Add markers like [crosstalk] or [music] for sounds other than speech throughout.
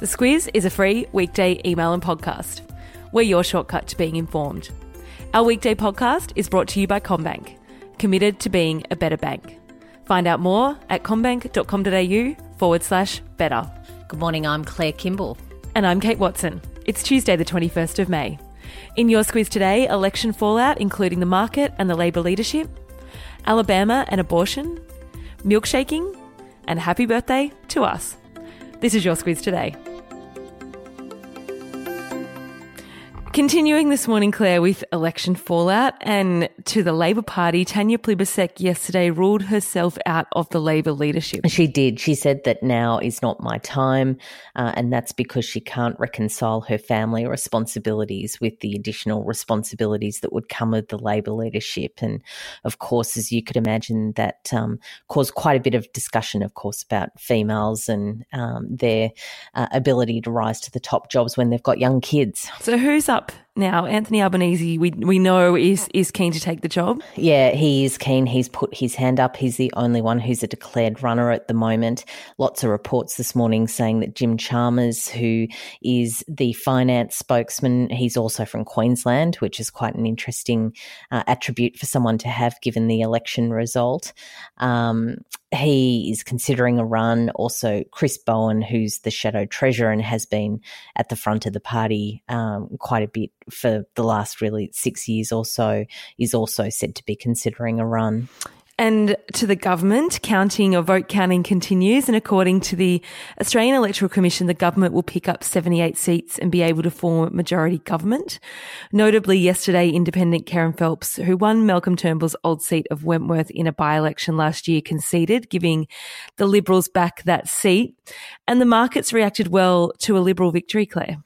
The Squiz is a free weekday email and podcast. We're your shortcut to being informed. Our weekday podcast is brought to you by CommBank, committed to being a better bank. Find out more at commbank.com.au forward slash better. Good morning, I'm Claire Kimball. And I'm Kate Watson. It's Tuesday, the 21st of May. In your Squiz today, election fallout, including the market and the Labor leadership, Alabama and abortion, milkshaking, and happy birthday to us. This is your Squiz today. Continuing this morning, Claire, with election fallout and to the Labor Party, Tanya Plibersek yesterday ruled herself out of the Labor leadership. She did. She said that now is not my time, uh, and that's because she can't reconcile her family responsibilities with the additional responsibilities that would come with the Labor leadership. And of course, as you could imagine, that um, caused quite a bit of discussion, of course, about females and um, their uh, ability to rise to the top jobs when they've got young kids. So, who's up up now. Anthony Albanese, we we know is is keen to take the job. Yeah, he is keen. He's put his hand up. He's the only one who's a declared runner at the moment. Lots of reports this morning saying that Jim Chalmers, who is the finance spokesman, he's also from Queensland, which is quite an interesting uh, attribute for someone to have given the election result. Um, he is considering a run. Also, Chris Bowen, who's the shadow treasurer and has been at the front of the party um, quite a bit for the last really six years or so, is also said to be considering a run. And to the government, counting or vote counting continues. And according to the Australian Electoral Commission, the government will pick up 78 seats and be able to form majority government. Notably, yesterday, independent Kerryn Phelps, who won Malcolm Turnbull's old seat of Wentworth in a by election last year, conceded, giving the Liberals back that seat. And the markets reacted well to a Liberal victory, Claire.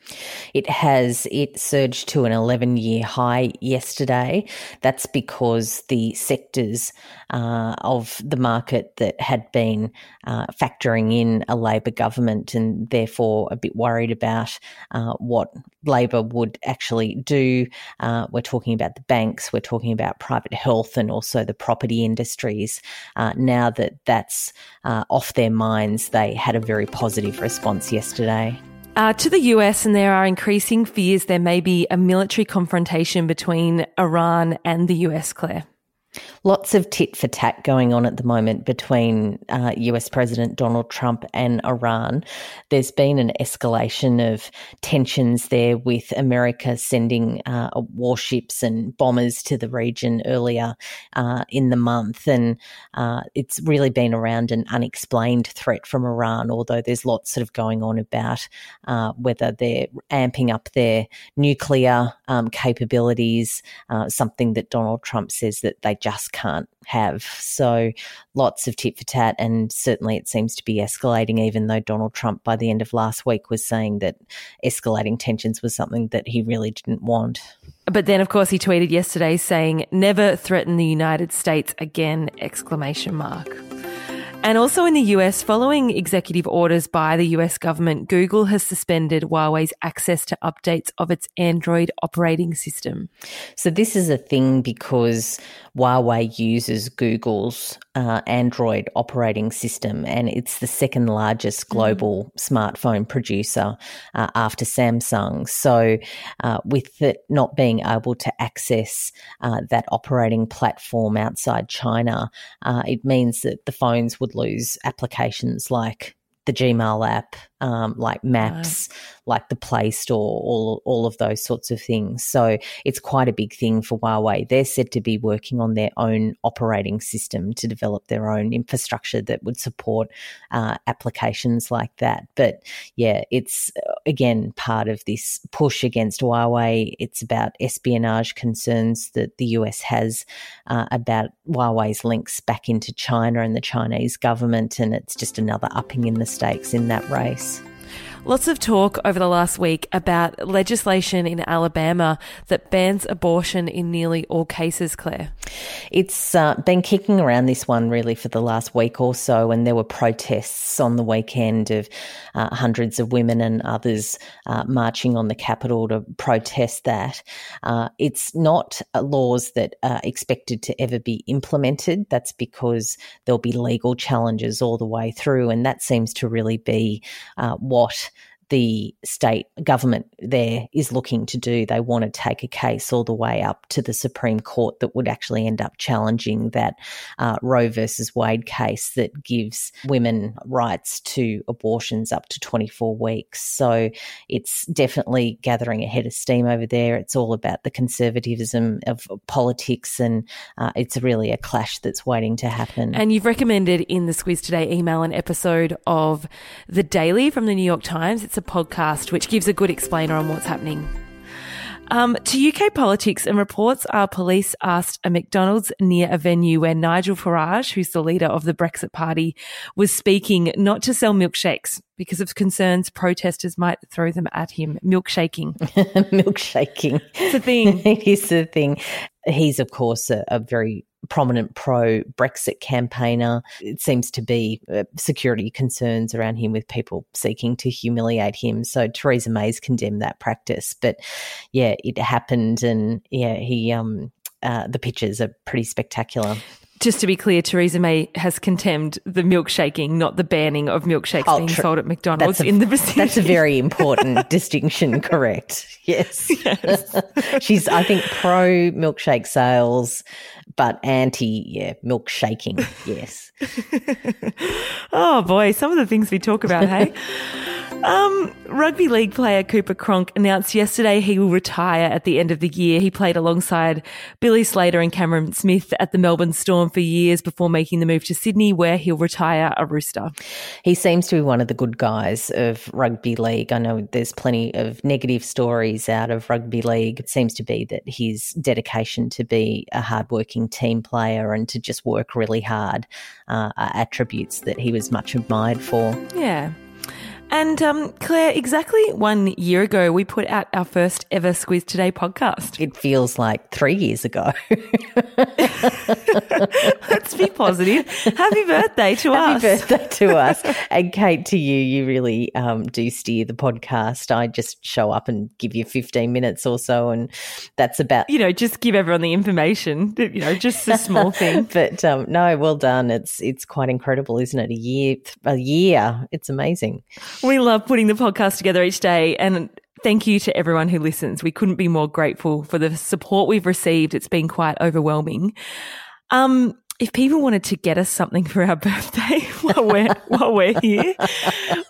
It has. It surged to an 11 year high yesterday. That's because the sectors uh, uh, of the market that had been uh, factoring in a Labor government and therefore a bit worried about uh, what Labor would actually do. Uh, we're talking about the banks, we're talking about private health, and also the property industries. Uh, now that that's uh, off their minds, they had a very positive response yesterday. Uh, to the US, and there are increasing fears there may be a military confrontation between Iran and the US, Claire. Lots of tit for tat going on at the moment between uh, US President Donald Trump and Iran. There's been an escalation of tensions there with America sending uh, warships and bombers to the region earlier uh, in the month. And uh, it's really been around an unexplained threat from Iran, although there's lots sort of going on about uh, whether they're amping up their nuclear um, capabilities, uh, something that Donald Trump says that they just can't have. So lots of tit for tat, and certainly it seems to be escalating, even though Donald Trump by the end of last week was saying that escalating tensions was something that he really didn't want. But then, of course, he tweeted yesterday saying, never threaten the United States again, exclamation mark. And also in the US, following executive orders by the US government, Google has suspended Huawei's access to updates of its Android operating system. So, this is a thing because Huawei uses Google's uh, Android operating system, and it's the second largest mm. global mm. smartphone producer uh, after Samsung. So, uh, with it not being able to access uh, that operating platform outside China, uh, it means that the phones would lose applications like the Gmail app, um, like Maps, right. like the Play Store, all all of those sorts of things. So it's quite a big thing for Huawei. They're said to be working on their own operating system to develop their own infrastructure that would support uh, applications like that. But yeah, it's uh, again part of this push against Huawei. It's about espionage concerns that the US has uh, about Huawei's links back into China and the Chinese government, and it's just another upping in the stakes in that race. Lots of talk over the last week about legislation in Alabama that bans abortion in nearly all cases, Claire. It's uh, been kicking around this one really for the last week or so, and there were protests on the weekend of uh, hundreds of women and others uh, marching on the Capitol to protest that. Uh, it's not uh, laws that are expected to ever be implemented. That's because there'll be legal challenges all the way through, and that seems to really be uh, what the state government there is looking to do. They want to take a case all the way up to the Supreme Court that would actually end up challenging that uh, Roe versus Wade case that gives women rights to abortions up to 24 weeks. So it's definitely gathering a head of steam over there. It's all about the conservatism of politics, and uh, it's really a clash that's waiting to happen. And you've recommended in the Squiz Today email an episode of The Daily from the New York Times. It's a podcast which gives a good explainer on what's happening. Um, to UK politics and reports are police asked a McDonald's near a venue where Nigel Farage, who's the leader of the Brexit Party, was speaking not to sell milkshakes because of concerns protesters might throw them at him. Milkshaking. [laughs] Milkshaking. It's a thing. [laughs] it is a thing. He's, of course, a, a very prominent pro Brexit campaigner. It seems to be uh, security concerns around him with people seeking to humiliate him. So Theresa May's condemned that practice. But yeah, it happened. And yeah, he, um, uh, the pictures are pretty spectacular. Just to be clear, Theresa May has condemned the milkshaking, not the banning of milkshakes oh, being tr- sold at McDonald's a, in the vicinity. That's a very [laughs] important distinction, correct? Yes. yes. [laughs] She's, I think, pro milkshake sales, but anti, yeah, milkshaking. Yes. [laughs] oh boy, some of the things we talk about, hey? Um, rugby league player Cooper Cronk announced yesterday he will retire at the end of the year. He played alongside Billy Slater and Cameron Smith at the Melbourne Storm for years before making the move to Sydney, where he'll retire a rooster. He seems to be one of the good guys of rugby league. I know there's plenty of negative stories out of rugby league. It seems to be that his dedication to be a hardworking team player and to just work really hard uh, are attributes that he was much admired for. Yeah. And um, Claire, exactly one year ago, we put out our first ever Squiz Today podcast. It feels like three years ago. [laughs] Let's be positive. Happy birthday to Happy us. Happy birthday to [laughs] us. And Kate, to you, you really um, do steer the podcast. I just show up and give you 15 minutes or so, and that's about. You know, just give everyone the information, you know, just a small [laughs] thing. but um, no, well done. It's it's quite incredible, isn't it? A year, a year. It's amazing. We love putting the podcast together each day and thank you to everyone who listens. We couldn't be more grateful for the support we've received. It's been quite overwhelming. Um, if people wanted to get us something for our [laughs] birthday while we're while we're here,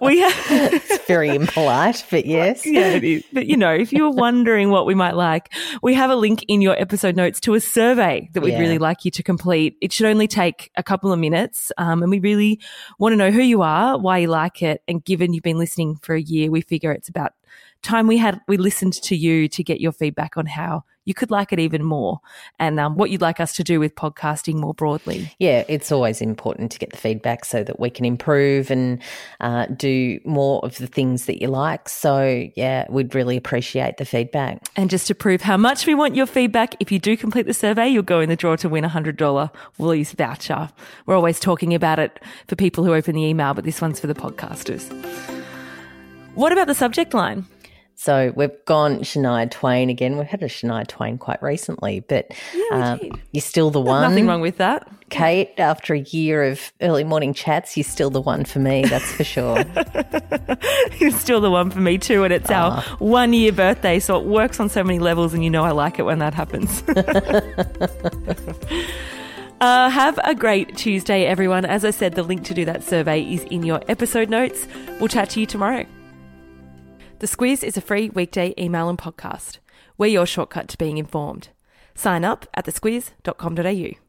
we have [laughs] it's very impolite, but yes, [laughs] yeah, it is. But you know, if you were wondering what we might like, we have a link in your episode notes to a survey that we'd yeah. really like you to complete. It should only take a couple of minutes, um, and we really want to know who you are, why you like it, and given you've been listening for a year, we figure it's about time we had we listened to you to get your feedback on how you could like it even more and um, what you'd like us to do with podcasting more broadly. Yeah, it's always important to get the feedback so that we can improve and uh, do more of the things that you like. So, yeah, we'd really appreciate the feedback. And just to prove how much we want your feedback, if you do complete the survey, you'll go in the draw to win a $100 Woolies voucher. We're always talking about it for people who open the email, but this one's for the podcasters. What about the subject line? So we've gone Shania Twain again. We've had a Shania Twain quite recently, but yeah, um, you're still the There's one. Nothing wrong with that. Kate, after a year of early morning chats, you're still the one for me, that's for sure. [laughs] you're still the one for me too, and it's our one year birthday, so it works on so many levels, and you know I like it when that happens. [laughs] Uh, have a great Tuesday, everyone. As I said, the link to do that survey is in your episode notes. We'll chat to you tomorrow. The Squiz is a free weekday email and podcast. We're your shortcut to being informed. Sign up at thesquiz.com.au.